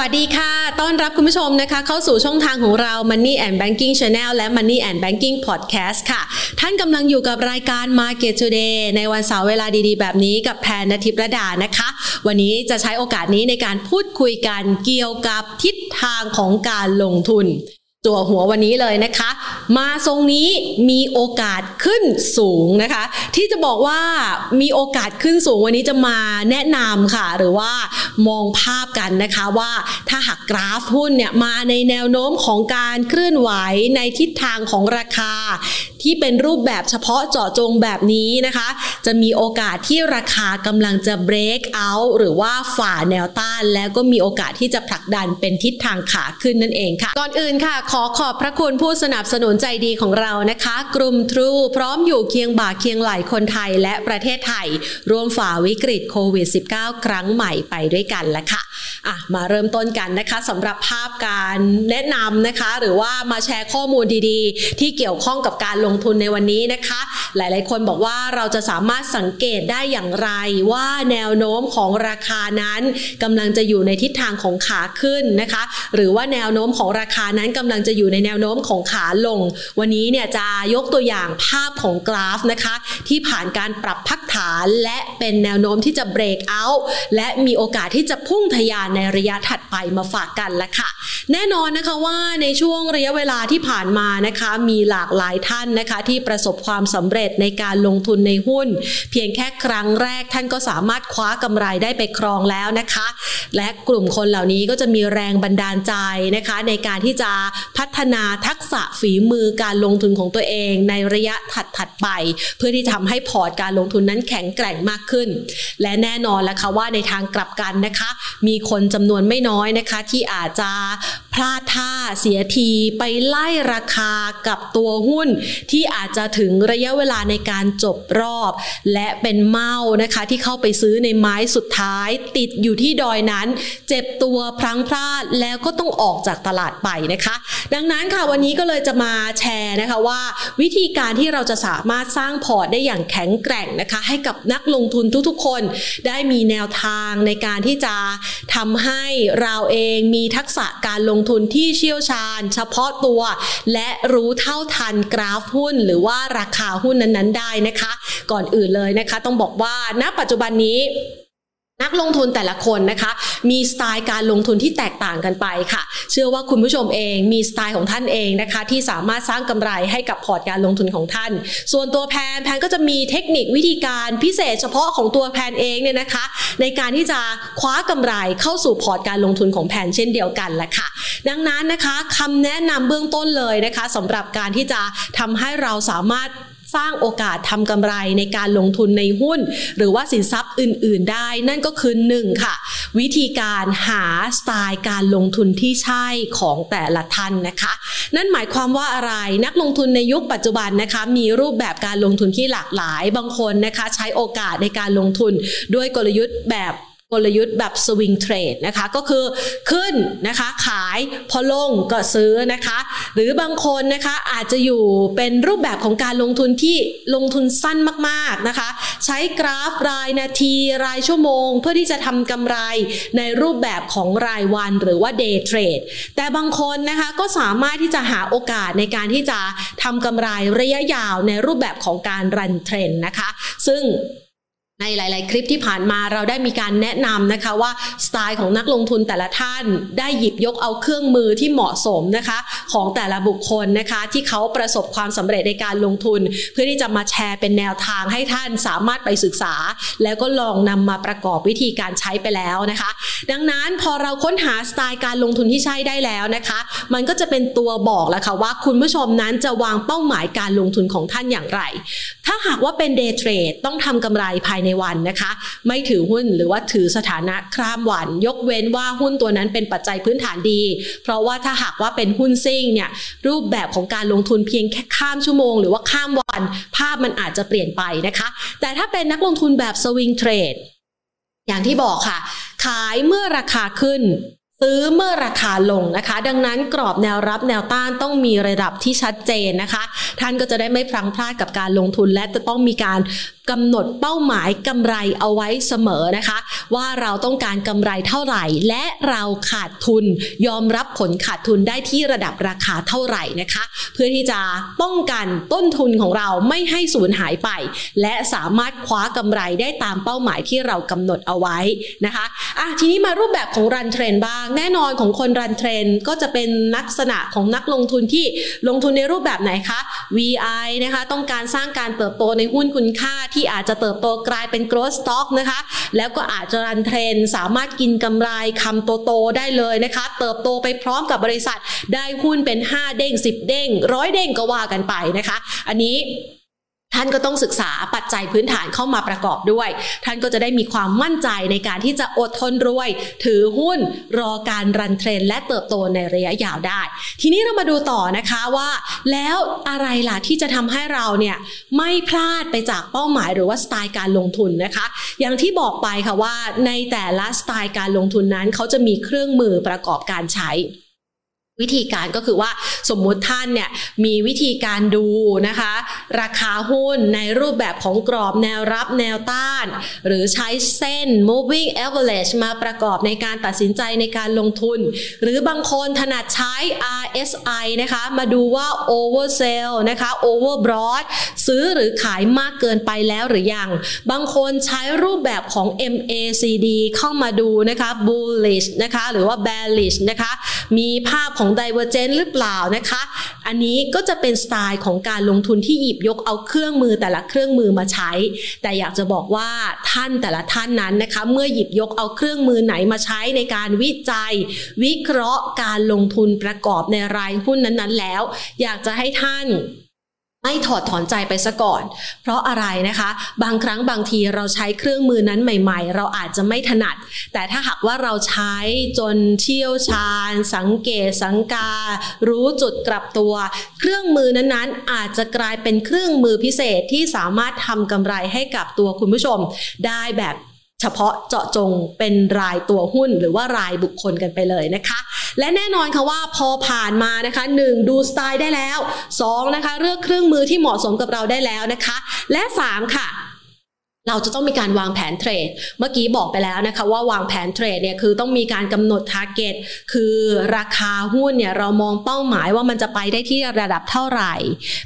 วัสดีค่ะ ต้อนรับคุณผู้ชมนะคะ เข้าสู่ช่องทางของเรา Money and Banking Channel และ Money and Banking Podcast ค่ะ ท่านกำลังอยู่กับรายการ Market Today ในวันเสาร์เวลาดีๆ แบบนี้กับแพนนทิพระดานะคะ วันนี้จะใช้โอกาสนี้ในการพูดคุยกันเกี่ยวกับทิศทางของการลงทุน ตัวหัววันนี้เลยนะคะ มาทรงนี้มีโอกาสขึ้นสูงนะคะ ที่จะบอกว่ามีโอกาสขึ้นสูงวันนี้จะมาแนะนำค่ะ หรือว่ามองภาพกันนะคะว่าถ้าหากกราฟหุ้นเนี่ยมาในแนวโน้มของการเคลื่อนไหวในทิศทางของราคา ที่เป็นรูปแบบเฉพาะเจาะจงแบบนี้นะคะ จะมีโอกาสที่ราคากำลังจะ break out หรือว่าฝ่าแนวต้านแล้วก็มีโอกาสที่จะผลักดันเป็นทิศทางขาขึ้นนั่นเองค่ะ ก่อนอื่นค่ะ ขอขอบพระคุณผู้สนับสนุนใจดีของเรานะคะ กลุ่มทรูพร้อมอยู่เคียงบ่าเคียงไหลคนไทยและประเทศไทย ร่วมฝ่าวิกฤตโควิด -19 ครั้งใหม่ไปด้วยกันล้วค่ะ อะมาเริ่มต้นกันนะคะสำหรับภาพการแนะนำนะคะ หรือว่ามาแชร์ข้อมูลดีๆ ที่เกี่ยวข้องกับการลงทุนในวันนี้นะคะ หลายๆ คนบอกว่าเราจะสามารถสังเกตได้อย่างไรว่าแนวโน้มของราคานั้นกำลังจะอยู่ในทิศทางของขาขึ้นนะคะ หรือว่าแนวโน้มของราคานั้นกำลังจะอยู่ในแนวโน้มของขาลง วันนี้เนี่ยจะยกตัวอย่างภาพของกราฟนะคะ ที่ผ่านการปรับพักฐานและเป็นแนวโน้มที่จะเบรกเอาท์และมีโอกาสที่จะพุ่งทะยานในระยะถัดไปมาฝากกันละค่ะ แน่นอนนะคะว่าในช่วงระยะเวลาที่ผ่านมานะคะ มีหลากหลายท่านนะคะ ที่ประสบความสำเร็จในการลงทุนในหุ้น เพียงแค่ครั้งแรกท่านก็สามารถคว้ากำไรได้ไปครองแล้วนะคะ และกลุ่มคนเหล่านี้ก็จะมีแรงบันดาลใจนะคะ ในการที่จะพัฒนาทักษะฝีมือการลงทุนของตัวเองในระยะถัดๆไป เพื่อที่ทำให้พอร์ตการลงทุนนั้นแข็งแกร่งมากขึ้น และแน่นอนแล้วค่ะว่าในทางกลับกันนะคะ มีคนจำนวนไม่น้อยนะคะ ที่อาจจะพลาดท่าเสียทีไปไล่ราคากับตัวหุ้น ที่อาจจะถึงระยะเวลาในการจบรอบ และเป็นเมานะคะที่เข้าไปซื้อในไม้สุดท้าย ติดอยู่ที่ดอยนั้น เจ็บตัวพลังพลาดแล้วก็ต้องออกจากตลาดไปนะคะ ดังนั้นค่ะวันนี้ก็เลยจะมาแชร์นะคะว่า วิธีการที่เราจะสามารถสร้างพอร์ตได้อย่างแข็งแกร่งนะคะ ให้กับนักลงทุนทุกๆ คน ได้มีแนวทางในการที่จะทำให้เราเองมีทักษะการลงทุนที่เชี่ยวชาญ เฉพาะตัว และรู้เท่าทันกราฟหุ้น หรือว่าราคาหุ้นนั้นๆ ได้นะคะ ก่อนอื่นเลยนะคะ ต้องบอกว่าณปัจจุบันนี้ นักลงทุนแต่ละคนนะคะ มีสไตล์การลงทุนที่แตกต่างกันไปค่ะ เชื่อว่าคุณผู้ชมเองมีสไตล์ของท่านเองนะคะ ที่สามารถสร้างกำไรให้กับพอร์ตการลงทุนของท่าน ส่วนตัวแพนแพนก็จะมีเทคนิควิธีการพิเศษเฉพาะของตัวแพนเองเนี่ยนะคะ ในการที่จะคว้ากำไรเข้าสู่พอร์ตการลงทุนของแพนเช่นเดียวกันแหละค่ะ ดังนั้นนะคะคำแนะนำเบื้องต้นเลยนะคะสำหรับการที่จะทำให้เราสามารถ สร้างโอกาสทำกำไรในการลงทุนในหุ้น หรือว่าสินทรัพย์อื่น ๆ ได้ นั่นก็คือหนึ่งค่ะ วิธีการหาสไตล์การลงทุนที่ใช่ของแต่ละท่านนะคะ นั่นหมายความว่าอะไรนักลงทุนในยุคปัจจุบันนะคะมีรูปแบบการลงทุนที่หลากหลายบางคนนะคะ ใช้โอกาสในการลงทุนด้วยกลยุทธ์แบบ กลยุทธ์แบบสวิงเทรดนะคะก็คือขึ้นนะคะขายพอลงก็ซื้อนะคะ หรือบางคนนะคะอาจจะอยู่เป็นรูปแบบของการลงทุนที่ลงทุนสั้นมากๆนะคะ ใช้กราฟรายนาทีรายชั่วโมง เพื่อที่จะทำกำไรในรูปแบบของรายวันหรือว่า day trade แต่บางคนนะคะก็สามารถที่จะหาโอกาสในการที่จะทำกำไรระยะยาวในรูปแบบของการ run trend นะคะ ซึ่ง ในหลาย ๆ คลิปที่ผ่านมาเราได้มีการแนะนำนะคะว่าสไตล์ของนักลงทุนแต่ละท่านได้หยิบยกเอาเครื่องมือที่เหมาะสมนะคะ ของแต่ละบุคคลนะคะ ที่เขาประสบความสำเร็จในการลงทุน เพื่อที่จะมาแชร์เป็นแนวทางให้ท่านสามารถไปศึกษา แล้วก็ลองนำมาประกอบวิธีการใช้ไปแล้วนะคะ ดังนั้นพอเราค้นหาสไตล์การลงทุนที่ใช่ได้แล้วนะคะ มันก็จะเป็นตัวบอกแล้วค่ะว่าคุณผู้ชมนั้นจะวางเป้าหมายการลงทุนของท่านอย่างไร ถ้าหากว่าเป็นเดย์เทรดต้องทำกำไรภายในวันนะคะ ไม่ถือหุ้นหรือว่าถือสถานะข้ามวัน ยกเว้นว่าหุ้นตัวนั้นเป็นปัจจัยพื้นฐานดี เพราะว่าถ้าหากว่าเป็นหุ้นซิ่งเนี่ยรูปแบบของการลงทุนเพียงแค่ข้ามชั่วโมง หรือว่าข้ามวัน ภาพมันอาจจะเปลี่ยนไปนะคะ แต่ถ้าเป็นนักลงทุนแบบสวิงเทรดอย่างที่บอกค่ะ ขายเมื่อราคาขึ้นซื้อเมื่อราคาลงนะคะ ดังนั้นกรอบแนวรับแนวต้านต้องมีระดับที่ชัดเจนนะคะ ท่านก็จะได้ไม่พลังพลาดกับการลงทุนและจะต้องมีการกำหนดเป้าหมายกำไรเอาไว้เสมอนะคะ ว่าเราต้องการกำไรเท่าไหร่ และเราขาดทุนยอมรับผลขาดทุนได้ที่ระดับราคาเท่าไหร่นะคะ เพื่อที่จะป้องกันต้นทุนของเราไม่ให้สูญหายไป และสามารถคว้ากำไรได้ตามเป้าหมายที่เรากำหนดเอาไว้นะคะอะทีนี้มารูปแบบของรันเทรนบ้าง แน่นอนของคนรันเทรนก็จะเป็นลักษณะของนักลงทุนที่ลงทุนในรูปแบบไหนคะ VI นะคะต้องการสร้างการเติบโตในหุ้นคุณค่าที่อาจจะเติบโตกลายเป็น growth stock นะคะ แล้วก็อาจจะรันเทรนสามารถกินกำไรคำโตๆได้เลยนะคะ เติบโตไปพร้อมกับบริษัทได้หุ้นเป็น 5 เด้ง 10 เด้งร้อยเด้งก็ว่ากันไปนะคะ อันนี้ ท่านก็ต้องศึกษาปัจจัยพื้นฐานเข้ามาประกอบด้วย ท่านก็จะได้มีความมั่นใจในการที่จะอดทนรวย ถือหุ้นรอการรันเทรนและเติบโตในระยะยาวได้ ทีนี้เรามาดูต่อนะคะว่า แล้วอะไรล่ะที่จะทำให้เราเนี่ยไม่พลาดไปจากเป้าหมายหรือว่าสไตล์การลงทุนนะคะ อย่างที่บอกไปค่ะว่าในแต่ละสไตล์การลงทุนนั้นเขาจะมีเครื่องมือประกอบการใช้ วิธีการก็คือว่าสมมุติท่านเนี่ยมีวิธีการดูนะคะ ราคาหุ้นในรูปแบบของกรอบแนวรับแนวต้าน หรือใช้เส้น moving average มาประกอบในการตัดสินใจในการลงทุน หรือบางคนถนัดใช้ RSI นะคะมาดูว่า oversell นะคะ overbought ซื้อหรือขายมากเกินไปแล้วหรือยัง บางคนใช้รูปแบบของ MACD เข้ามาดูนะคะ bullish นะคะหรือว่า bearish นะคะมีภาพของ divergent หรือเปล่านะคะ อันนี้ก็จะเป็นสไตล์ของการลงทุนที่หยิบยกเอาเครื่องมือแต่ละเครื่องมือมาใช้ แต่อยากจะบอกว่าท่านแต่ละท่านนั้นนะคะ เมื่อหยิบยกเอาเครื่องมือไหนมาใช้ในการวิจัย วิเคราะห์การลงทุนประกอบในรายหุ้นนั้นๆแล้ว อยากจะให้ท่าน ไม่ถอดถอนใจไปซะก่อน เพราะอะไรนะคะ บางครั้งบางทีเราใช้เครื่องมือนั้นใหม่ ๆ เราอาจจะไม่ถนัด แต่ถ้าหากว่าเราใช้จนเชี่ยวชาญ สังเกต สังกา รู้จุดกลับตัว เครื่องมือนั้นๆ อาจจะกลายเป็นเครื่องมือพิเศษที่สามารถทำกำไรให้กับตัวคุณผู้ชม ได้แบบ เฉพาะเจาะจงเป็นรายตัวหุ้นหรือว่ารายบุคคลกันไปเลยนะคะ และแน่นอนค่ะว่าพอผ่านมานะคะ 1. ดูสไตล์ได้แล้ว 2. นะคะ เลือกเครื่องมือที่เหมาะสมกับเราได้แล้วนะคะ และ 3 ค่ะ เราจะต้องมีการวางแผนเทรด เมื่อกี้บอกไปแล้วนะคะว่าวางแผนเทรดเนี่ยคือต้องมีการกำหนด targetคือราคาหุ้นเนี่ยเรามองเป้าหมายว่ามันจะไปได้ที่ระดับเท่าไหร่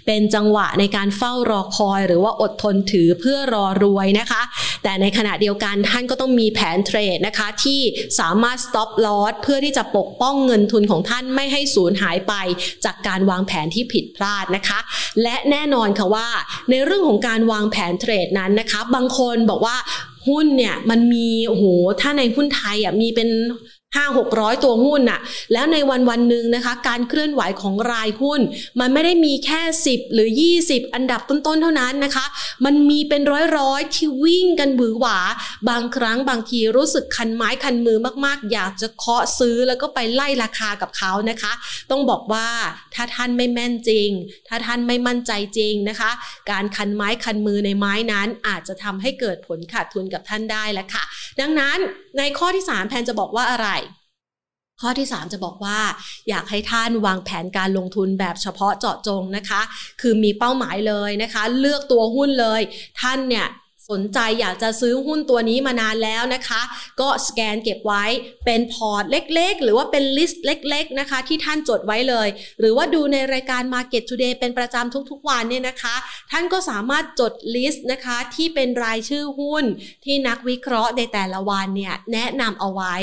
เป็นจังหวะในการเฝ้ารอคอย หรือว่าอดทนถือเพื่อรอรวยนะคะ แต่ในขณะเดียวกันท่านก็ต้องมีแผนเทรดนะคะที่สามารถ stop loss เพื่อที่จะปกป้องเงินทุนของท่านไม่ให้สูญหายไป จากการวางแผนที่ผิดพลาดนะคะ และแน่นอนค่ะว่า ในเรื่องของการวางแผนเทรดนั้นนะคะบางางคนบอกว่าหุ้นเนี่ยมันมีโอ้โหถ้าในหุ้นไทยอะมีเป็น ห้าหกร้อยตัวหุ้นน่ะ แล้วในวันวันหนึ่งนะคะ การเคลื่อนไหวของรายหุ้น มันไม่ได้มีแค่ 10 หรือ 20 อันดับต้นๆเท่านั้นนะคะ มันมีเป็นร้อยๆที่วิ่งกันบือหวา บางครั้งบางทีรู้สึกคันไม้คันมือมากๆ อยากจะเคาะซื้อแล้วก็ไปไล่ราคากับเขานะคะ ต้องบอกว่าถ้าท่านไม่แม่นจริง ถ้าท่านไม่มั่นใจจริงนะคะ การคันไม้คันมือในไม้นั้นอาจจะทำให้เกิดผลขาดทุนกับท่านได้แล้วค่ะ ดังนั้นในข้อที่ 3 แพนจะบอกว่าอะไร ข้อที่ 3 จะบอกว่า อยากให้ท่านวางแผนการลงทุนแบบเฉพาะเจาะจงนะคะ คือมีเป้าหมายเลยนะคะ เลือกตัวหุ้นเลย ท่านเนี่ย สนใจอยากจะซื้อหุ้นตัวนี้มานานแล้วนะคะ ก็สแกนเก็บไว้เป็นพอร์ตเล็กๆ หรือว่าเป็น list เล็ก ๆนะคะ ที่ท่านจดไว้เลย หรือว่าดูในรายการ Market Today เป็นประจำทุกๆ วันเนี่ยนะคะ ท่านก็สามารถจด list นะคะที่เป็นรายชื่อหุ้นที่นักวิเคราะห์ในแต่ละวันเนี่ยแนะนำเอาไว้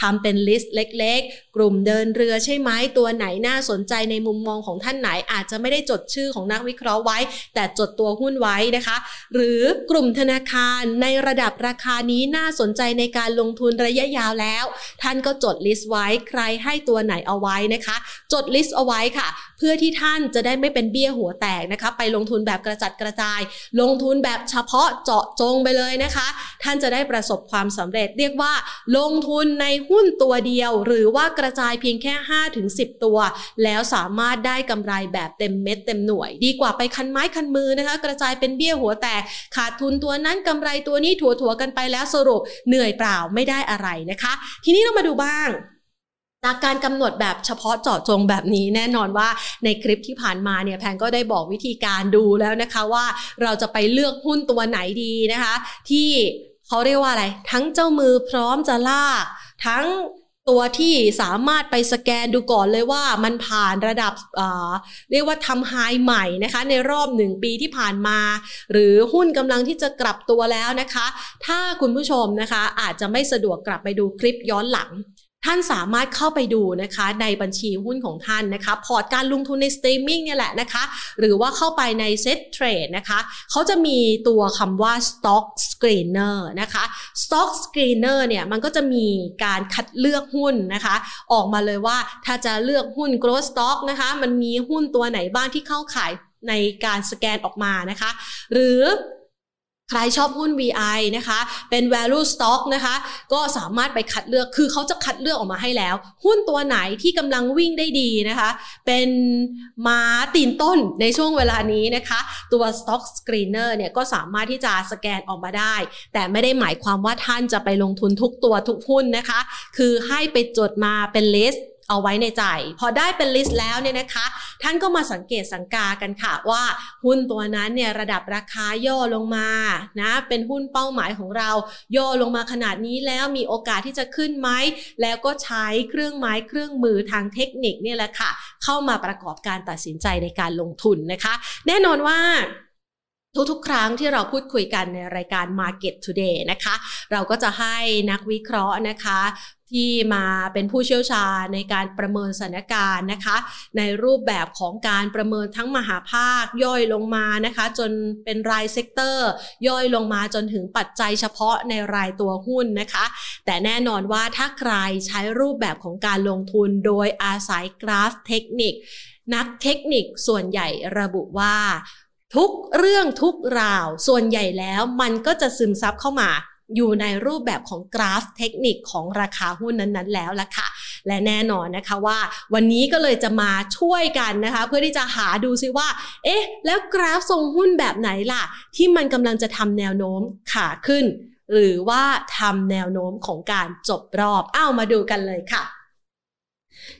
ทำเป็น list เล็ก ๆกลุ่มเดินเรือใช่ไหมตัวไหนน่าสนใจในมุมมองของท่านไหนอาจจะไม่ได้จดชื่อของนักวิเคราะห์ไว้ แต่จดตัวหุ้นไว้นะคะ หรือกลุ่มธนาคารในระดับราคานี้น่าสนใจในการลงทุนระยะยาวแล้ว ท่านก็จด list ไว้ใครให้ตัวไหนเอาไว้นะคะ จด list เอาไว้ค่ะ เพื่อที่ท่านจะได้ไม่เป็นเบี้ยหัวแตกนะคะ ไปลงทุนแบบกระจัดกระจาย ลงทุนแบบเฉพาะเจาะจงไปเลยนะคะ ท่านจะได้ประสบความสำเร็จเรียกว่า ลงทุนในหุ้นตัวเดียว หรือว่ากระจายเพียงแค่5ถึง10 ตัว แล้วสามารถได้กำไรแบบเต็มเม็ดเต็มหน่วย ดีกว่าไปคันไม้คันมือนะคะ กระจายเป็นเบี้ยหัวแตกขาดทุนตัวนั้นกำไรตัวนี้ถัวๆกันไปแล้วสรุปเหนื่อยเปล่าไม่ได้อะไรนะคะ ทีนี้เรามาดูบ้าง จากการกำหนดแบบเฉพาะเจาะจงแบบนี้แน่นอนว่าในคลิปที่ผ่านมาเนี่ยแพนก็ได้บอกวิธีการดูแล้วนะคะว่าเราจะไปเลือกหุ้นตัวไหนดีนะคะ ที่เขาเรียกว่าอะไร ทั้งเจ้ามือพร้อมจะลาก ทั้งตัวที่สามารถไปสแกนดูก่อนเลยว่ามันผ่านระดับเรียกว่าทำไฮใหม่นะคะในรอบหนึ่งปีที่ผ่านมา หรือหุ้นกำลังที่จะกลับตัวแล้วนะคะ ถ้าคุณผู้ชมนะคะอาจจะไม่สะดวกกลับไปดูคลิปย้อนหลัง ท่านสามารถเข้าไปดูนะคะในบัญชีหุ้นของท่านนะคะพอร์ตการลงทุนในสตรีมมิ่งเนี่ยแหละนะคะ หรือว่าเข้าไปใน Settrade นะคะเขาจะมีตัวคำว่า stock screener นะคะ stock screener เนี่ยมันก็จะมีการคัดเลือกหุ้นนะคะ ออกมาเลยว่าถ้าจะเลือกหุ้น growth stock นะคะ มันมีหุ้นตัวไหนบ้างที่เข้าข่ายในการสแกนออกมานะคะ หรือ ใครชอบหุ้น VI นะคะ เป็น value stock นะคะ ก็สามารถไปคัดเลือก คือเขาจะคัดเลือกออกมาให้แล้ว หุ้นตัวไหนที่กำลังวิ่งได้ดีนะคะ เป็นม้าตีนต้นในช่วงเวลานี้นะคะ ตัว stock screener เนี่ยก็สามารถที่จะสแกนออกมาได้ แต่ไม่ได้หมายความว่าท่านจะไปลงทุนทุกตัวทุกหุ้นนะคะ คือให้ไปจดมาเป็น list เอาไว้ในใจ พอได้เป็นลิสต์แล้วเนี่ยนะคะ ท่านก็มาสังเกตสังกากันค่ะว่าหุ้นตัวนั้นเนี่ยระดับราคาย่อลงมานะเป็นหุ้นเป้าหมายของเราย่อลงมาขนาดนี้แล้วมีโอกาสที่จะขึ้นไหมแล้วก็ใช้เครื่องไม้เครื่องมือทางเทคนิคเนี่ยแหละค่ะ เข้ามาประกอบการตัดสินใจในการลงทุนนะคะ แน่นอนว่า ทุกๆ ครั้งที่เราพูดคุยกันในรายการ Market Today นะคะ เราก็จะให้นักวิเคราะห์นะคะ ที่มาเป็นผู้เชี่ยวชาญในการประเมินสถานการณ์นะคะ ในรูปแบบของการประเมินทั้งมหภาคย่อยลงมานะคะ จนเป็นราย sector ย่อยลงมาจนถึงปัจจัยเฉพาะในรายตัวหุ้นนะคะ แต่แน่นอนว่าถ้าใครใช้รูปแบบของการลงทุนโดยอาศัยกราฟเทคนิคนักเทคนิคส่วนใหญ่ระบุว่า ทุกเรื่องทุกราว ส่วนใหญ่แล้วมันก็จะซึมซับเข้ามาอยู่ในรูปแบบของกราฟเทคนิคของราคาหุ้นนั้นๆ แล้วล่ะค่ะ และแน่นอนนะคะว่า วันนี้ก็เลยจะมาช่วยกันนะคะ เพื่อที่จะหาดูซิว่า เอ๊ะ แล้วกราฟทรงหุ้นแบบไหนล่ะ ที่มันกำลังจะทำแนวโน้มขาขึ้น หรือว่าทำแนวโน้มของการจบรอบ เอ้ามาดูกันเลยค่ะ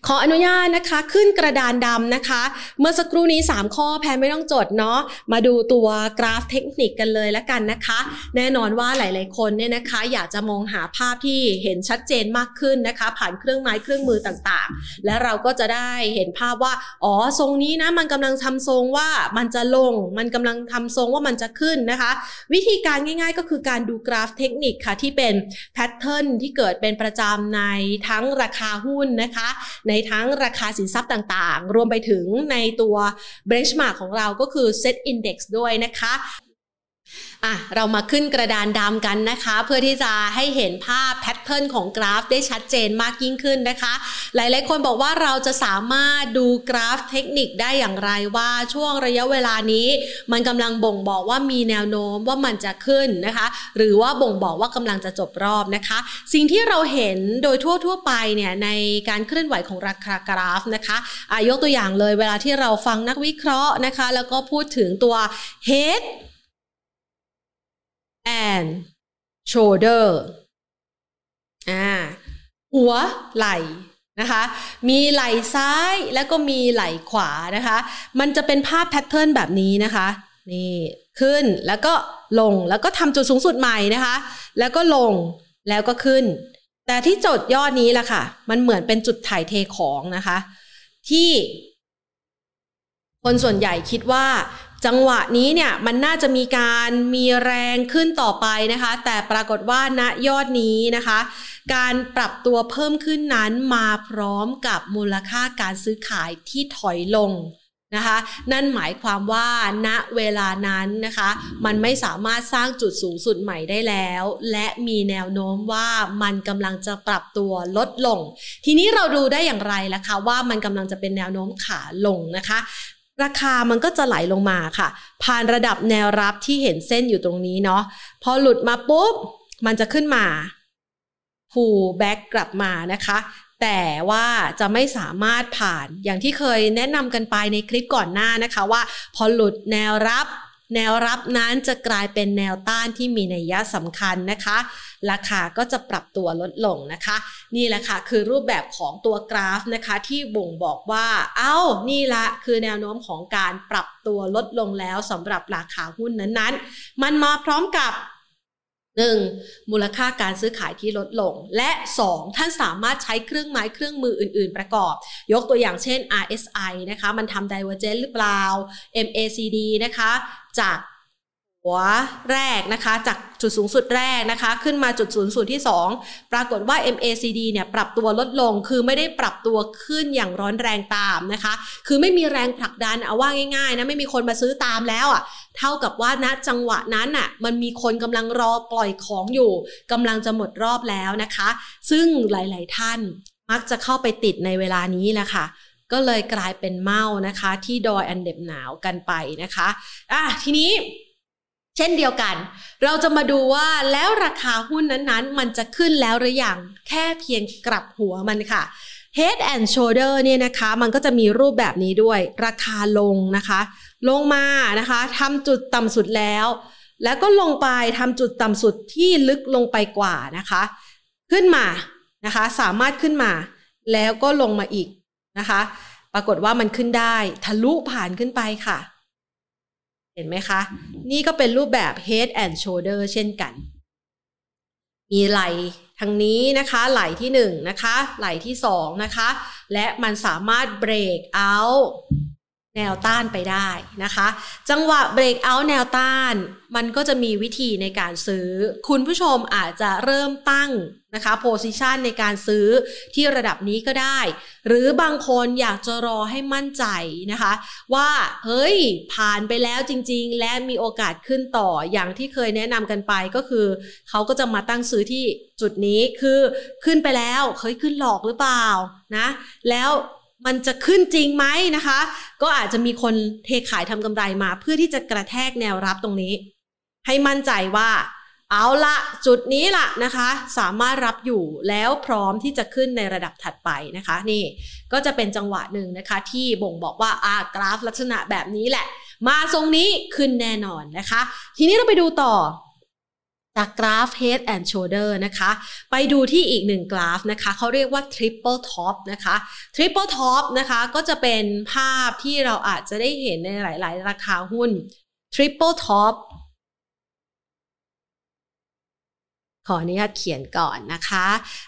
ขออนุญาตนะคะ ขึ้นกระดานดำนะคะ เมื่อสักครู่นี้ 3 ข้อแพนไม่ต้องจดเนาะมาดูตัวกราฟเทคนิคกันเลยแล้วกันนะคะ แน่นอนว่าหลาย ๆ คนเนี่ยนะคะ อยากจะมองหาภาพที่เห็นชัดเจนมากขึ้นนะคะ ผ่านเครื่องไม้เครื่องมือต่างๆ และเราก็จะได้เห็นภาพว่าอ๋อทรงนี้นะมันกำลังทำทรงว่ามันจะลง มันกำลังทำทรงว่ามันจะขึ้นนะคะ วิธีการง่าย ๆ ก็คือการดูกราฟเทคนิคค่ะที่เป็น pattern ที่เกิดเป็นประจำในทั้งราคาหุ้นนะคะในทั้งราคาสินทรัพย์ต่างๆ รวมไปถึงในตัว benchmark ของเราก็คือ set index ด้วยนะคะ อะเรามาขึ้นกระดานดำกันนะคะ เพื่อที่จะให้เห็นภาพแพทเทิร์นของกราฟได้ชัดเจนมากยิ่งขึ้นนะคะ หลายๆคนบอกว่าเราจะสามารถดูกราฟเทคนิคได้อย่างไรว่าช่วงระยะเวลานี้ มันกำลังบ่งบอกว่ามีแนวโน้มว่ามันจะขึ้นนะคะ หรือว่าบ่งบอกว่ากำลังจะจบรอบนะคะ สิ่งที่เราเห็นโดยทั่วๆไปเนี่ยในการเคลื่อนไหวของราคากราฟนะคะอายกตัวอย่างเลยเวลาที่เราฟังนักวิเคราะห์นะคะ แล้วก็พูดถึงตัว head and shoulder อ่าหัวไหล่นะคะ มีไหล่ซ้ายแล้วก็มีไหล่ขวานะคะ มันจะเป็นภาพแพทเทิร์นแบบนี้นะคะ นี่ขึ้นแล้วก็ลงแล้วก็ทำจุดสูงสุดใหม่นะคะ แล้วก็ลงแล้วก็ขึ้น แต่ที่จดยอดนี้แหละค่ะ มันเหมือนเป็นจุดถ่ายเทของนะคะ ที่คนส่วนใหญ่คิดว่า จังหวะนี้เนี่ยมันน่าจะมีการมีแรงขึ้นต่อไปนะคะ แต่ปรากฏว่าณยอดนี้นะคะ การปรับตัวเพิ่มขึ้นนั้นมาพร้อมกับมูลค่าการซื้อขายที่ถอยลงนะคะนั่นหมายความว่าณเวลานั้นนะคะ มันไม่สามารถสร้างจุดสูงสุดใหม่ได้แล้ว และมีแนวโน้มว่ามันกำลังจะปรับตัวลดลง ทีนี้เราดูได้อย่างไรล่ะคะว่ามันกำลังจะเป็นแนวโน้มขาลงนะคะ ราคามันก็จะไหลลงมาค่ะ ผ่านระดับแนวรับที่เห็นเส้นอยู่ตรงนี้เนาะพอหลุดมาปุ๊บ มันจะขึ้นมาฟูแบ็กกลับมานะคะ แต่ว่าจะไม่สามารถผ่านอย่างที่เคยแนะนำกันไปในคลิปก่อนหน้านะคะว่า พอหลุดแนวรับ แนวรับนั้นจะกลายเป็นแนวต้านที่มีนัยยะสำคัญนะคะ ราคาก็จะปรับตัวลดลงนะคะ นี่แหละค่ะคือรูปแบบของตัวกราฟนะคะ ที่บ่งบอกว่า เอา้า นี่ละคือแนวโน้มของการปรับตัวลดลงแล้วสำหรับราคาหุ้นนั้นๆ มันมาพร้อมกับ 1. มูลค่าการซื้อขายที่ลดลง และ 2. ท่านสามารถใช้เครื่องไม้เครื่องมืออื่น ๆ ประกอบ ยกตัวอย่างเช่น RSI นะคะ มันทำ Divergent หรือเปล่า MACD นะคะ จากหัวแรกนะคะ จากจุดสูงสุดแรกนะคะ ขึ้นมาจุดศูนย์สูตรที่ 2 ปรากฏว่า MACD เนี่ยปรับตัวลดลง คือไม่ได้ปรับตัวขึ้นอย่างร้อนแรงตามนะคะ คือไม่มีแรงผลักดันเอาว่าง่ายๆนะ ไม่มีคนมาซื้อตามแล้วอะ เท่ากับว่าณจังหวะนั้นอะมันมีคนกำลังรอปล่อยของอยู่กำลังจะหมดรอบแล้วนะคะ ซึ่งหลาย ๆ ท่านมักจะเข้าไปติดในเวลานี้แหละค่ะก็เลยกลายเป็นเมานะคะ ที่ดอยอันเด็บหนาวกันไปนะคะอะทีนี้เช่นเดียวกัน เราจะมาดูว่าแล้วราคาหุ้นนั้นๆ มันจะขึ้นแล้วหรือยังแค่เพียงกลับหัวมันค่ะ Head and Shoulder เนี่ยนะคะ มันก็จะมีรูปแบบนี้ด้วย ราคาลงนะคะ ลงมานะคะทำจุดต่ำสุดแล้ว แล้วก็ลงไปทำจุดต่ำสุดที่ลึกลงไปกว่านะคะ ขึ้นมานะคะ สามารถขึ้นมา แล้วก็ลงมาอีกนะคะ ปรากฏว่ามันขึ้นได้ ทะลุผ่านขึ้นไปค่ะ เห็นไหมคะ นี่ก็เป็นรูปแบบ head and shoulder เช่นกัน มีไหล่ทางนี้นะคะ ไหล่ที่หนึ่งนะคะ ไหล่ที่สองนะคะ และมันสามารถ break out แนวต้านไปได้นะคะ จังหวะ break out แนวต้าน มันก็จะมีวิธีในการซื้อ คุณผู้ชมอาจจะเริ่มตั้งนะคะ position ในการซื้อที่ระดับนี้ก็ได้ หรือบางคนอยากจะรอให้มั่นใจนะคะ ว่า เฮ้ย ผ่านไปแล้วจริง ๆ และมีโอกาสขึ้นต่ออย่างที่เคยแนะนำกันไปก็คือ เขาก็จะมาตั้งซื้อที่จุดนี้คือขึ้นไปแล้ว เฮ้ย ขึ้นหลอกหรือเปล่านะ แล้ว มันจะขึ้นจริงไหมนะคะ ก็อาจจะมีคนเทขายทำกำไรมา เพื่อที่จะกระแทกแนวรับตรงนี้ ให้มั่นใจว่า เอาละจุดนี้ละนะคะ สามารถรับอยู่แล้วพร้อมที่จะขึ้นในระดับถัดไปนะคะ นี่ก็จะเป็นจังหวะหนึ่งนะคะ ที่บ่งบอกว่าอากราฟลักษณะแบบนี้แหละ มาทรงนี้ขึ้นแน่นอนนะคะ ทีนี้เราไปดูต่อ จากกราฟ head and shoulder นะคะ ไปดูที่อีกหนึ่งกราฟนะคะเขาเรียกว่า triple top นะคะ triple top นะคะก็จะเป็นภาพที่เราอาจจะได้เห็นในหลาย ๆ ราคาหุ้น triple top ขออนุญาตเขียนก่อนนะคะ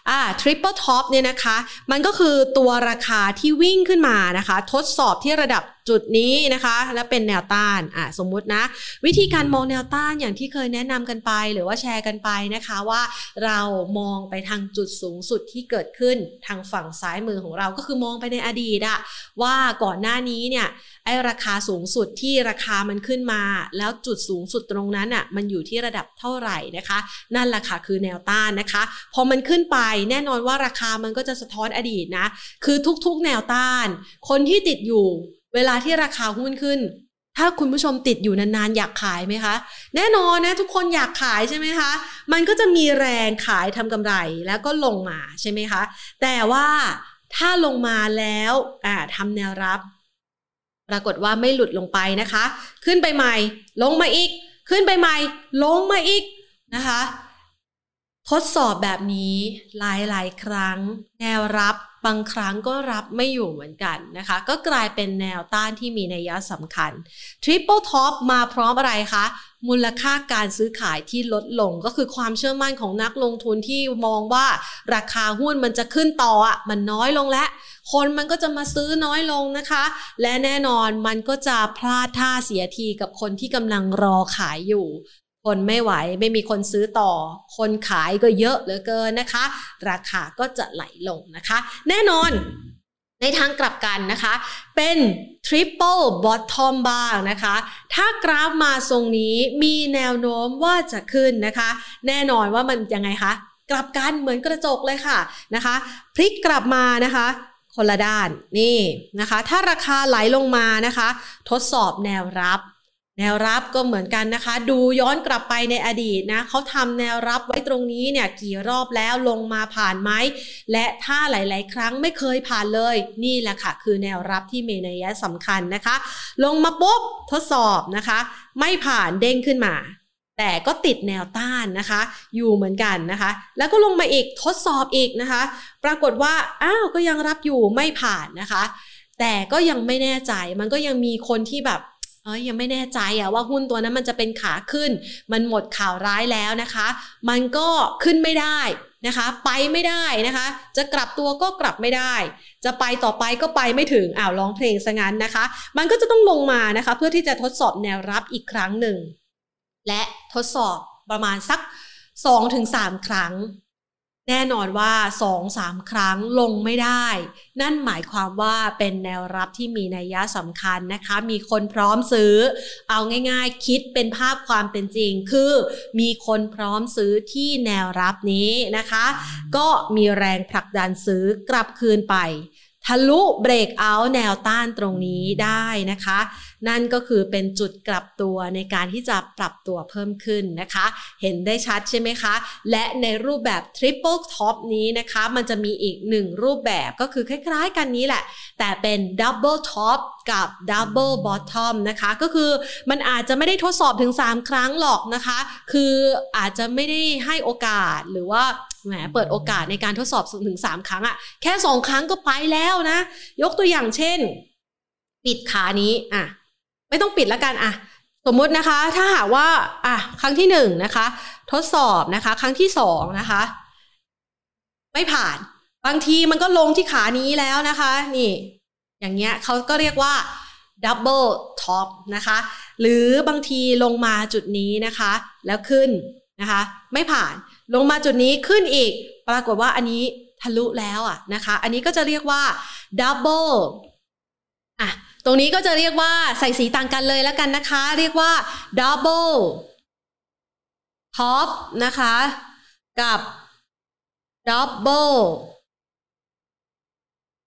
อ่า triple top เนี่ยนะคะ มันก็คือตัวราคาที่วิ่งขึ้นมานะคะ ทดสอบที่ระดับจุดนี้นะคะ และเป็นแนวต้านอ่าสมมุตินะ วิธีการมองแนวต้านอย่างที่เคยแนะนำกันไป หรือว่าแชร์กันไปนะคะว่าเรามองไปทางจุดสูงสุดที่เกิดขึ้นทางฝั่งซ้ายมือของเราก็คือมองไปในอดีตอะว่าก่อนหน้านี้เนี่ยไอราคาสูงสุดที่ราคามันขึ้นมา แล้วจุดสูงสุดตรงนั้นอะมันอยู่ที่ระดับเท่าไหร่นะคะ นั่นแหละค่ะคือแนวต้านนะคะ พอมันขึ้นไปแน่นอนว่าราคามันก็จะสะท้อนอดีตนะ คือทุกๆแนวต้าน คนที่ติดอยู่ เวลาที่ราคาหุ้นขึ้น ถ้าคุณผู้ชมติดอยู่นานๆ อยากขายไหมคะ แน่นอนนะทุกคนอยากขายใช่ไหมคะ มันก็จะมีแรงขายทำกำไรแล้วก็ลงมาใช่ไหมคะ แต่ว่าถ้าลงมาแล้วอ่าทำแนวรับ ปรากฏว่าไม่หลุดลงไปนะคะ ขึ้นไปใหม่ ลงมาอีก ขึ้นไปใหม่ ลงมาอีกนะคะ ทดสอบแบบนี้หลายๆ ครั้ง แนวรับบางครั้งก็รับไม่อยู่เหมือนกันนะคะ ก็กลายเป็นแนวต้านที่มีนัยสำคัญ Triple Top มาพร้อมอะไรคะ มูลค่าการซื้อขายที่ลดลงก็คือความเชื่อมั่นของนักลงทุนที่มองว่าราคาหุ้นมันจะขึ้นต่ออะมันน้อยลงแล้ว คนมันก็จะมาซื้อน้อยลงนะคะ และแน่นอนมันก็จะพลาดท่าเสียทีกับคนที่กำลังรอขายอยู่ คนไม่ไหวไม่มีคนซื้อต่อ คนขายก็เยอะเหลือเกินนะคะ ราคาก็จะไหลลงนะคะ แน่นอนในทางกลับกันนะคะ เป็น triple bottom บ้างนะคะ ถ้ากราฟมาทรงนี้มีแนวโน้มว่าจะขึ้นนะคะ แน่นอนว่ามันยังไงคะกลับกันเหมือนกระจกเลยค่ะนะคะพลิกกลับมานะคะคนละด้านนี่นะคะ ถ้าราคาไหลลงมานะคะ ทดสอบแนวรับ แนวรับก็เหมือนกันนะคะ ดูย้อนกลับไปในอดีตนะเขาทำแนวรับไว้ตรงนี้เนี่ยกี่รอบแล้วลงมาผ่านไหมและถ้าหลาย ๆ ครั้งไม่เคยผ่านเลย นี่แหละค่ะ คือแนวรับที่มีนัยสำคัญนะคะ ลงมาปุ๊บทดสอบนะคะ ไม่ผ่านเด้งขึ้นมา แต่ก็ติดแนวต้านนะคะ อยู่เหมือนกันนะคะ แล้วก็ลงมาอีกทดสอบอีกนะคะ ปรากฏว่าอ้าวก็ยังรับอยู่ไม่ผ่านนะคะ แต่ก็ยังไม่แน่ใจมันก็ยังมีคนที่แบบ เอ้ยยังไม่แน่ใจอะว่าหุ้นตัวนั้นมันจะเป็นขาขึ้น มันหมดข่าวร้ายแล้วนะคะ มันก็ขึ้นไม่ได้นะคะ ไปไม่ได้นะคะ จะกลับตัวก็กลับไม่ได้ จะไปต่อไปก็ไปไม่ถึงอ้าวร้องเพลงซะงั้นนะคะ มันก็จะต้องลงมานะคะ เพื่อที่จะทดสอบแนวรับอีกครั้งหนึ่ง และทดสอบประมาณสัก 2-3 ครั้ง แน่นอนว่าสองสามครั้งลงไม่ได้ นั่นหมายความว่าเป็นแนวรับที่มีนัยยะสำคัญนะคะ มีคนพร้อมซื้อ เอาง่ายๆ คิดเป็นภาพความเป็นจริง คือมีคนพร้อมซื้อที่แนวรับนี้นะคะ ก็มีแรงผลักดันซื้อกลับคืนไป ทะลุเบรกเอาท์แนวต้านตรงนี้ได้นะคะ นั่นก็คือเป็นจุดกลับตัวในการที่จะปรับตัวเพิ่มขึ้นนะคะ เห็นได้ชัดใช่ไหมคะ และในรูปแบบ Triple Top นี้นะคะ มันจะมีอีกหนึ่งรูปแบบก็คือคล้ายๆกันนี้แหละ แต่เป็น Double Top กับ Double Bottom นะคะ ก็คือมันอาจจะไม่ได้ทดสอบถึง 3 ครั้งหรอกนะคะ คืออาจจะไม่ได้ให้โอกาสหรือว่าแหมเปิดโอกาสในการทดสอบถึงสามครั้งอะแค่สองครั้งก็ไปแล้วนะ ยกตัวอย่างเช่น ปิดขานี้อะ ไม่ต้องปิดแล้วกันอะสมมตินะคะถ้าหากว่าอะครั้งที่หนึ่งนะคะ ทดสอบนะคะ ครั้งที่สองนะคะ ไม่ผ่าน บางทีมันก็ลงที่ขานี้แล้วนะคะ นี่ อย่างเงี้ยเขาก็เรียกว่า double top นะคะ หรือบางทีลงมาจุดนี้นะคะ แล้วขึ้นนะคะ ไม่ผ่านลงมาจุดนี้ขึ้นอีก ปรากฏว่าอันนี้ทะลุแล้วอะนะคะ อันนี้ก็จะเรียกว่าdouble อะ ตรงนี้ก็จะเรียกว่าใส่สีต่างกันเลยแล้วกันนะคะ เรียกว่า double top นะคะ กับ double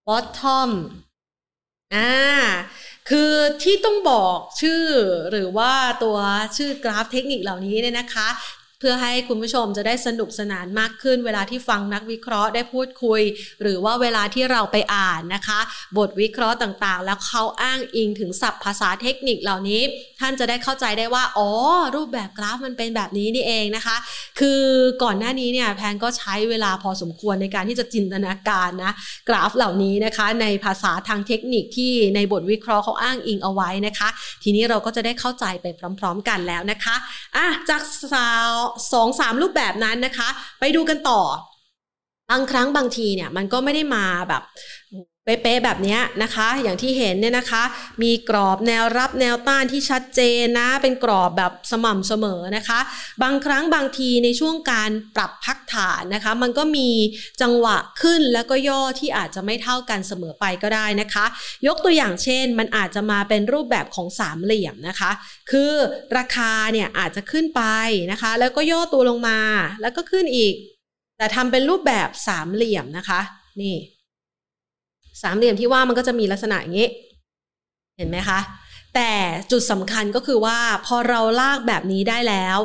bottom อ่าคือที่ต้องบอกชื่อหรือว่าตัวชื่อกราฟเทคนิคเหล่านี้เนี่ยนะคะ เพื่อให้คุณผู้ชมจะได้สนุกสนานมากขึ้น เวลาที่ฟังนักวิเคราะห์ได้พูดคุย หรือว่าเวลาที่เราไปอ่านนะคะ บทวิเคราะห์ต่างๆ แล้วเขาอ้างอิงถึงศัพท์ภาษาเทคนิคเหล่านี้ ท่านจะได้เข้าใจได้ว่าอ๋อรูปแบบกราฟมันเป็นแบบนี้นี่เองนะคะ คือก่อนหน้านี้เนี่ยแพนก็ใช้เวลาพอสมควรในการที่จะจินตนาการนะกราฟเหล่านี้นะคะในภาษาทางเทคนิคที่ในบทวิเคราะห์เขาอ้างอิงเอาไว้นะคะ ทีนี้เราก็จะได้เข้าใจไปพร้อม ๆ กันแล้วนะคะอะจากสาวสองสามรูปแบบนั้นนะคะ ไปดูกันต่อ บางครั้งบางทีเนี่ยมันก็ไม่ได้มาแบบ เป๊ะๆแบบนี้นะคะ อย่างที่เห็นเนี่ยนะคะ มีกรอบแนวรับแนวต้านที่ชัดเจนนะ เป็นกรอบแบบสม่ำเสมอนะคะ บางครั้งบางทีในช่วงการปรับพักฐานนะคะ มันก็มีจังหวะขึ้นแล้วก็ย่อที่อาจจะไม่เท่ากันเสมอไปก็ได้นะคะ ยกตัวอย่างเช่น มันอาจจะมาเป็นรูปแบบของสามเหลี่ยมนะคะ คือราคาเนี่ยอาจจะขึ้นไปนะคะ แล้วก็ย่อตัวลงมาแล้วก็ขึ้นอีก แต่ทำเป็นรูปแบบสามเหลี่ยมนะคะ นี่ สามเหลี่ยมที่ว่ามันก็จะมีลักษณะอย่างนี้ เห็นไหมคะ แต่จุดสำคัญก็คือว่าพอเราลากแบบนี้ได้แล้ว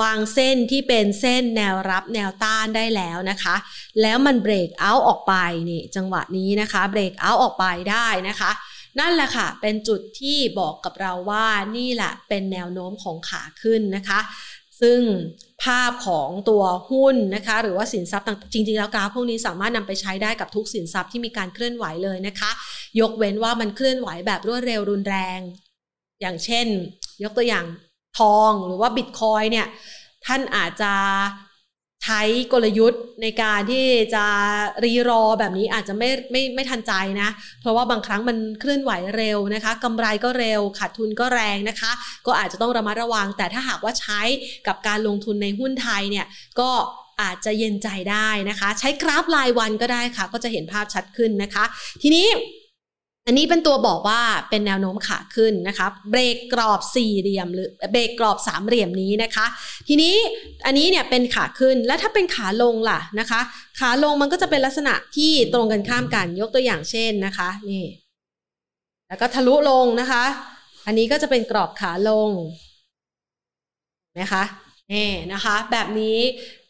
วางเส้นที่เป็นเส้นแนวรับแนวต้านได้แล้วนะคะ แล้วมันเบรกเอาท์ออกไปนี่จังหวะนี้นะคะเบรกเอาท์ออกไปได้นะคะนั่นแหละค่ะ เป็นจุดที่บอกกับเราว่านี่แหละเป็นแนวโน้มของขาขึ้นนะคะ ซึ่งภาพของตัวหุ้นนะคะ หรือว่าสินทรัพย์ต่างจริง ๆ แล้วกราฟพวกนี้สามารถนำไปใช้ได้กับทุกสินทรัพย์ที่มีการเคลื่อนไหวเลยนะคะ ยกเว้นว่ามันเคลื่อนไหวแบบรวดเร็วรุนแรง อย่างเช่น ยกตัวอย่างทองหรือว่าบิตคอยเนี่ยท่านอาจจะ ใช้กลยุทธ์ในการที่จะรีรอแบบนี้อาจจะไม่ไม่ไม่ทันใจนะ เพราะว่าบางครั้งมันเคลื่อนไหวเร็วนะคะกำไรก็เร็วขาดทุนก็แรงนะคะ ก็อาจจะต้องระมัดระวัง แต่ถ้าหากว่าใช้กับการลงทุนในหุ้นไทยเนี่ยก็อาจจะเย็นใจได้นะคะ ใช้กราฟรายวันก็ได้ค่ะ ก็จะเห็นภาพชัดขึ้นนะคะ ทีนี้ อันนี้เป็นตัวบอกว่าเป็นแนวโน้มขาขึ้นนะคะ เบรกกรอบสี่เหลี่ยมหรือเบรกกรอบสามเหลี่ยมนี้นะคะ ทีนี้อันนี้เนี่ยเป็นขาขึ้นแล้วถ้าเป็นขาลงล่ะนะคะ ขาลงมันก็จะเป็นลักษณะที่ตรงกันข้ามกันยกตัวอย่างเช่นนะคะนี่แล้วก็ทะลุลงนะคะ อันนี้ก็จะเป็นกรอบขาลงนะคะ นี่นะคะ แบบนี้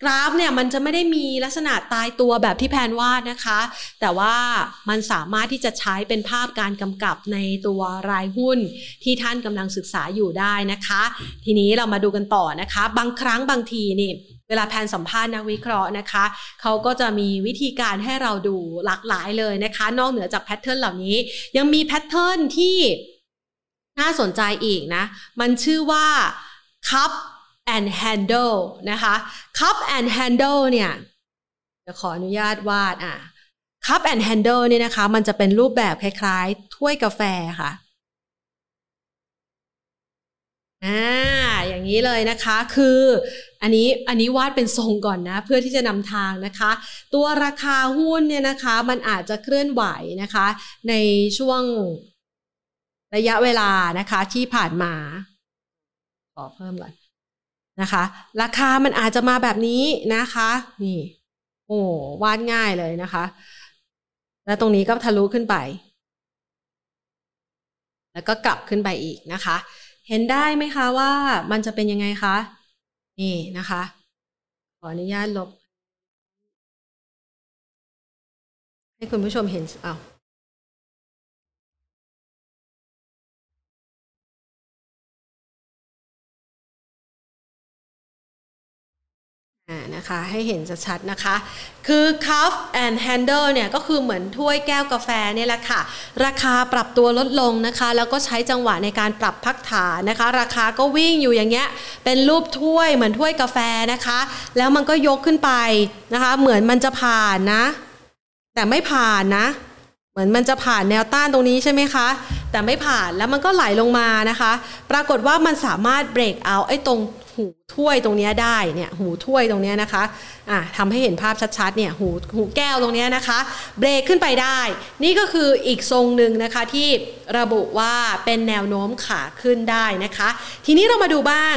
กราฟเนี่ยมันจะไม่ได้มีลักษณะตายตัวแบบที่แพนวาดนะคะ แต่ว่ามันสามารถที่จะใช้เป็นภาพการกำกับในตัวรายหุ้นที่ท่านกำลังศึกษาอยู่ได้นะคะ ทีนี้เรามาดูกันต่อนะคะ บางครั้งบางทีนี่เวลาแพนสัมภาษณ์นักวิเคราะห์นะคะ เขาก็จะมีวิธีการให้เราดูหลากหลายเลยนะคะ นอกเหนือจากแพทเทิร์นเหล่านี้ ยังมีแพทเทิร์นที่น่าสนใจอีกนะ มันชื่อว่า cup and handle นะคะ cup and handle เนี่ยจะขออนุญาตวาดอะ cup and handle เนี่ยนะคะ มันจะเป็นรูปแบบคล้ายๆ ถ้วยกาแฟค่ะอ่าอย่างนี้เลยนะคะคืออันนี้อันนี้วาดเป็นทรงก่อนนะ เพื่อที่จะนำทางนะคะ ตัวราคาหุ้นเนี่ยนะคะ มันอาจจะเคลื่อนไหวนะคะ ในช่วงระยะเวลานะคะที่ผ่านมา ขอเพิ่มก่อน นะคะ ราคามันอาจจะมาแบบนี้นะคะ นี่ โอ้วาดง่ายเลยนะคะ แล้วตรงนี้ก็ทะลุขึ้นไป แล้วก็กลับขึ้นไปอีกนะคะ เห็นได้ไหมคะว่ามันจะเป็นยังไงคะ นี่นะคะ ขออนุญาตลบ ให้คุณผู้ชมเห็นเอา นะคะให้เห็นชัดๆนะคะ คือ cup and handle เนี่ยก็คือเหมือนถ้วยแก้วกาแฟเนี่ยแหละค่ะ ราคาปรับตัวลดลงนะคะ แล้วก็ใช้จังหวะในการปรับพักฐานนะคะ ราคาก็วิ่งอยู่อย่างเงี้ยเป็นรูปถ้วยเหมือนถ้วยกาแฟนะคะ แล้วมันก็ยกขึ้นไปนะคะ เหมือนมันจะผ่านนะ แต่ไม่ผ่านนะ เหมือนมันจะผ่านแนวต้านตรงนี้ใช่ไหมคะแต่ไม่ผ่านแล้วมันก็ไหลลงมานะคะ ปรากฏว่ามันสามารถเบรกเอาไอ้ตรง หูถ้วยตรงนี้ได้เนี่ยหูถ้วยตรงนี้นะคะอะทำให้เห็นภาพชัดๆเนี่ยหูหูแก้วตรงนี้นะคะ เบรกขึ้นไปได้ นี่ก็คืออีกทรงหนึ่งนะคะที่ระบุว่าเป็นแนวโน้มขาขึ้นได้นะคะ ทีนี้เรามาดูบ้าง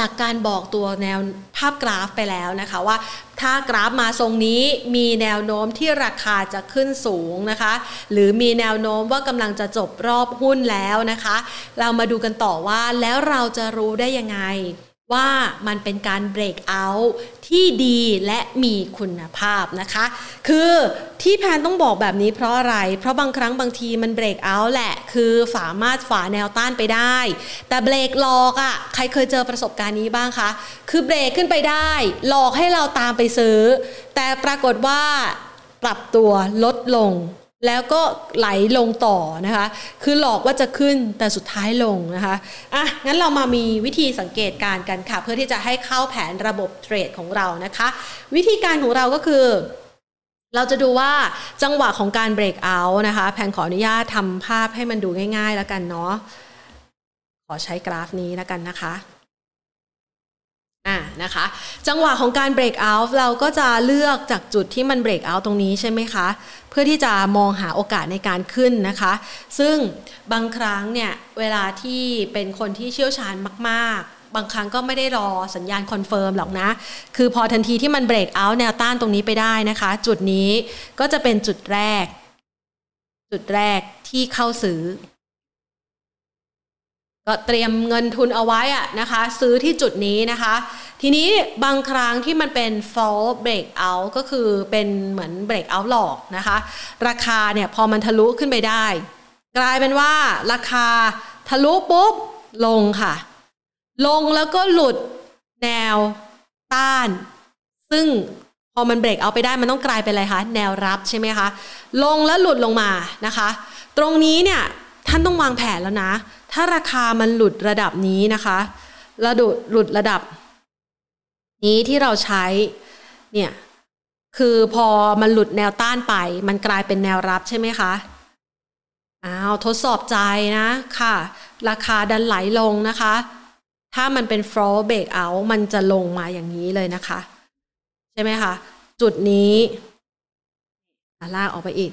จากการบอกตัวแนวภาพกราฟไปแล้วนะคะว่าถ้ากราฟมาทรงนี้มีแนวโน้มที่ราคาจะขึ้นสูงนะคะ หรือมีแนวโน้มว่ากำลังจะจบรอบหุ้นแล้วนะคะ เรามาดูกันต่อว่าแล้วเราจะรู้ได้ยังไง ว่ามันเป็นการเบรกเอาท์ที่ดีและมีคุณภาพนะคะ คือที่แพนต้องบอกแบบนี้เพราะอะไร เพราะบางครั้งบางทีมันเบรกเอาท์แหละ คือสามารถฝ่าแนวต้านไปได้ แต่เบรกหลอกอะ่ะ ใครเคยเจอประสบการณ์นี้บ้างคะ คือเบรกขึ้นไปได้ หลอกให้เราตามไปซื้อ แต่ปรากฏว่าปรับตัวลดลง แล้วก็ไหลลงต่อนะคะ คือหลอกว่าจะขึ้นแต่สุดท้ายลงนะคะ อะ งั้นเรามามีวิธีสังเกตการกันค่ะ เพื่อที่จะให้เข้าแผนระบบเทรดของเรานะคะ วิธีการของเราก็คือ เราจะดูว่าจังหวะของการเบรกเอาท์นะคะแพนขออนุญาตทำภาพให้มันดูง่าย ๆ แล้วกันเนาะ ขอใช้กราฟนี้แล้วกันนะคะ อ่านะคะ จังหวะของการ break out เราก็จะเลือกจากจุดที่มัน break out ตรงนี้ใช่ไหมคะ เพื่อที่จะมองหาโอกาสในการขึ้นนะคะ ซึ่งบางครั้งเนี่ย เวลาที่เป็นคนที่เชี่ยวชาญมากๆบางครั้งก็ไม่ได้รอสัญญาณ confirm หรอกนะ คือพอทันทีที่มัน break out แนวต้านตรงนี้ไปได้นะคะ จุดนี้ก็จะเป็นจุดแรก จุดแรกที่เข้าซื้อ ก็เตรียมเงินทุนเอาไว้อะนะคะ ซื้อที่จุดนี้นะคะ ทีนี้บางครั้งที่มันเป็น false break out ก็คือเป็นเหมือน break out หลอกนะคะ ราคาเนี่ยพอมันทะลุขึ้นไปได้ กลายเป็นว่าราคาทะลุปุ๊บ ลงค่ะ ลงแล้วก็หลุดแนวต้าน ซึ่งพอมันเบรกเอาไปได้มันต้องกลายเป็นอะไรคะแนวรับใช่ไหมคะ ลงแล้วหลุดลงมานะคะ ตรงนี้เนี่ยท่านต้องวางแผนแล้วนะ ถ้าราคามันหลุดระดับนี้นะคะระดุหลุดระดับ นี้ที่เราใช้ เนี่ย คือพอมันหลุดแนวต้านไป มันกลายเป็นแนวรับใช่ไหมคะอ้าวทดสอบใจนะค่ะ ราคาดันไหลลงนะคะ ถ้ามันเป็น floor break out มันจะลงมาอย่างนี้เลยนะคะ ใช่ไหมคะ จุดนี้ลากออกไปอีก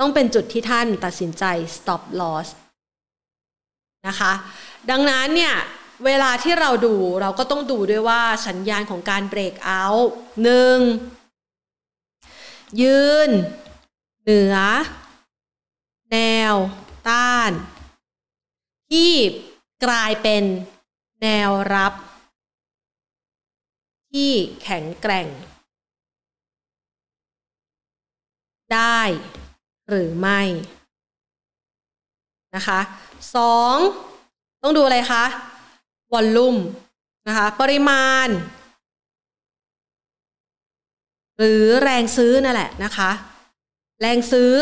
ต้องเป็นจุดที่ท่านตัดสินใจ stop loss นะคะ ดังนั้นเนี่ยเวลาที่เราดูเราก็ต้องดูด้วยว่าสัญญาณของการ break out หนึ่งยืน เหนือ แนว ต้าน ที่กลายเป็นแนวรับ ที่แข็งแกร่ง ได้หรือไม่ นะคะสองต้องดูอะไรคะ volume นะคะปริมาณ หรือแรงซื้อนั่นแหละนะคะ แรงซื้อ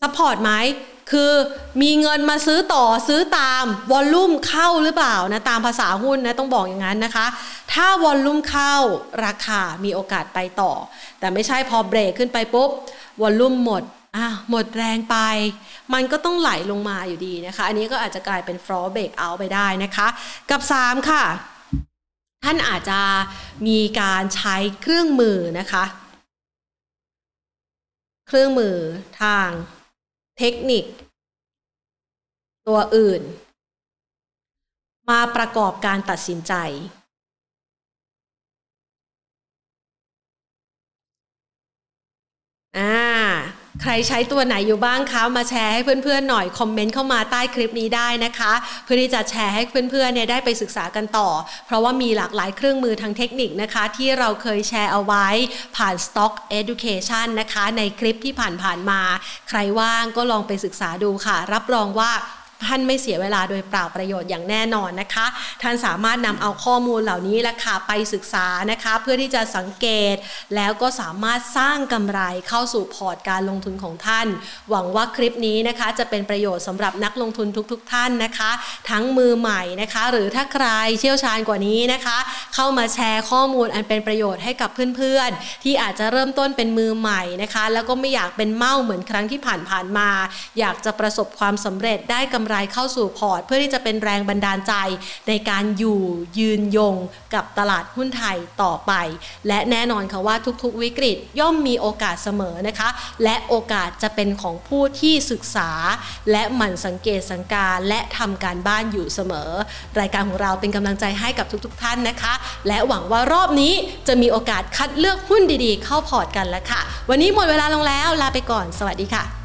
support ไหมคือมีเงินมาซื้อต่อซื้อตาม volume เข้าหรือเปล่านะตามภาษาหุ้นนะต้องบอกอย่างนั้นนะคะ ถ้า volume เข้าราคามีโอกาสไปต่อ แต่ไม่ใช่พอเบรกขึ้นไปปุ๊บวอลลุ่มหมด หมดแรงไป มันก็ต้องไหลลงมาอยู่ดีนะคะ อันนี้ก็อาจจะกลายเป็นฟลอเบรกเอาไปได้นะคะ กับ 3 ค่ะ ท่านอาจจะมีการใช้เครื่องมือนะคะ เครื่องมือทางเทคนิค ตัวอื่น มาประกอบการตัดสินใจอ่า ใครใช้ตัวไหนอยู่บ้างคะ มาแชร์ให้เพื่อนๆหน่อย คอมเมนต์เข้ามาใต้คลิปนี้ได้นะคะ เพื่อที่จะแชร์ให้เพื่อนๆเนี่ยได้ไปศึกษากันต่อ เพราะว่ามีหลากหลายเครื่องมือทางเทคนิคนะคะ ที่เราเคยแชร์เอาไว้ผ่าน Stock Education นะคะ ในคลิปที่ผ่านๆมา ใครว่างก็ลองไปศึกษาดูค่ะ รับรองว่า ท่านไม่เสียเวลาโดยเปล่าประโยชน์อย่างแน่นอนนะคะ ท่านสามารถนำเอาข้อมูลเหล่านี้ละค่ะไปศึกษานะคะ เพื่อที่จะสังเกต แล้วก็สามารถสร้างกำไรเข้าสู่พอร์ตการลงทุนของท่าน หวังว่าคลิปนี้นะคะ จะเป็นประโยชน์สำหรับนักลงทุนทุกๆท่านนะคะ ทั้งมือใหม่นะคะ หรือถ้าใครเชี่ยวชาญกว่านี้นะคะ เข้ามาแชร์ข้อมูลอันเป็นประโยชน์ให้กับเพื่อนๆ ที่อาจจะเริ่มต้นเป็นมือใหม่นะคะ แล้วก็ไม่อยากเป็นเมาเหมือนครั้งที่ผ่านๆมา อยากจะประสบความสำเร็จได้กำไรเข้าสู่พอร์ต เพื่อที่จะเป็นแรงบันดาลใจในการอยู่ยืนยงกับตลาดหุ้นไทยต่อไป และแน่นอนค่ะว่าทุกๆ วิกฤตย่อมมีโอกาสเสมอนะคะ และโอกาสจะเป็นของผู้ที่ศึกษา และหมั่นสังเกตสังการและทำการบ้านอยู่เสมอ รายการของเราเป็นกำลังใจให้กับทุก ๆ ท่านนะคะ และหวังว่ารอบนี้จะมีโอกาสคัดเลือกหุ้นดีๆ เข้าพอร์ตกันแล้วค่ะ วันนี้หมดเวลาลงแล้วลาไปก่อน สวัสดีค่ะ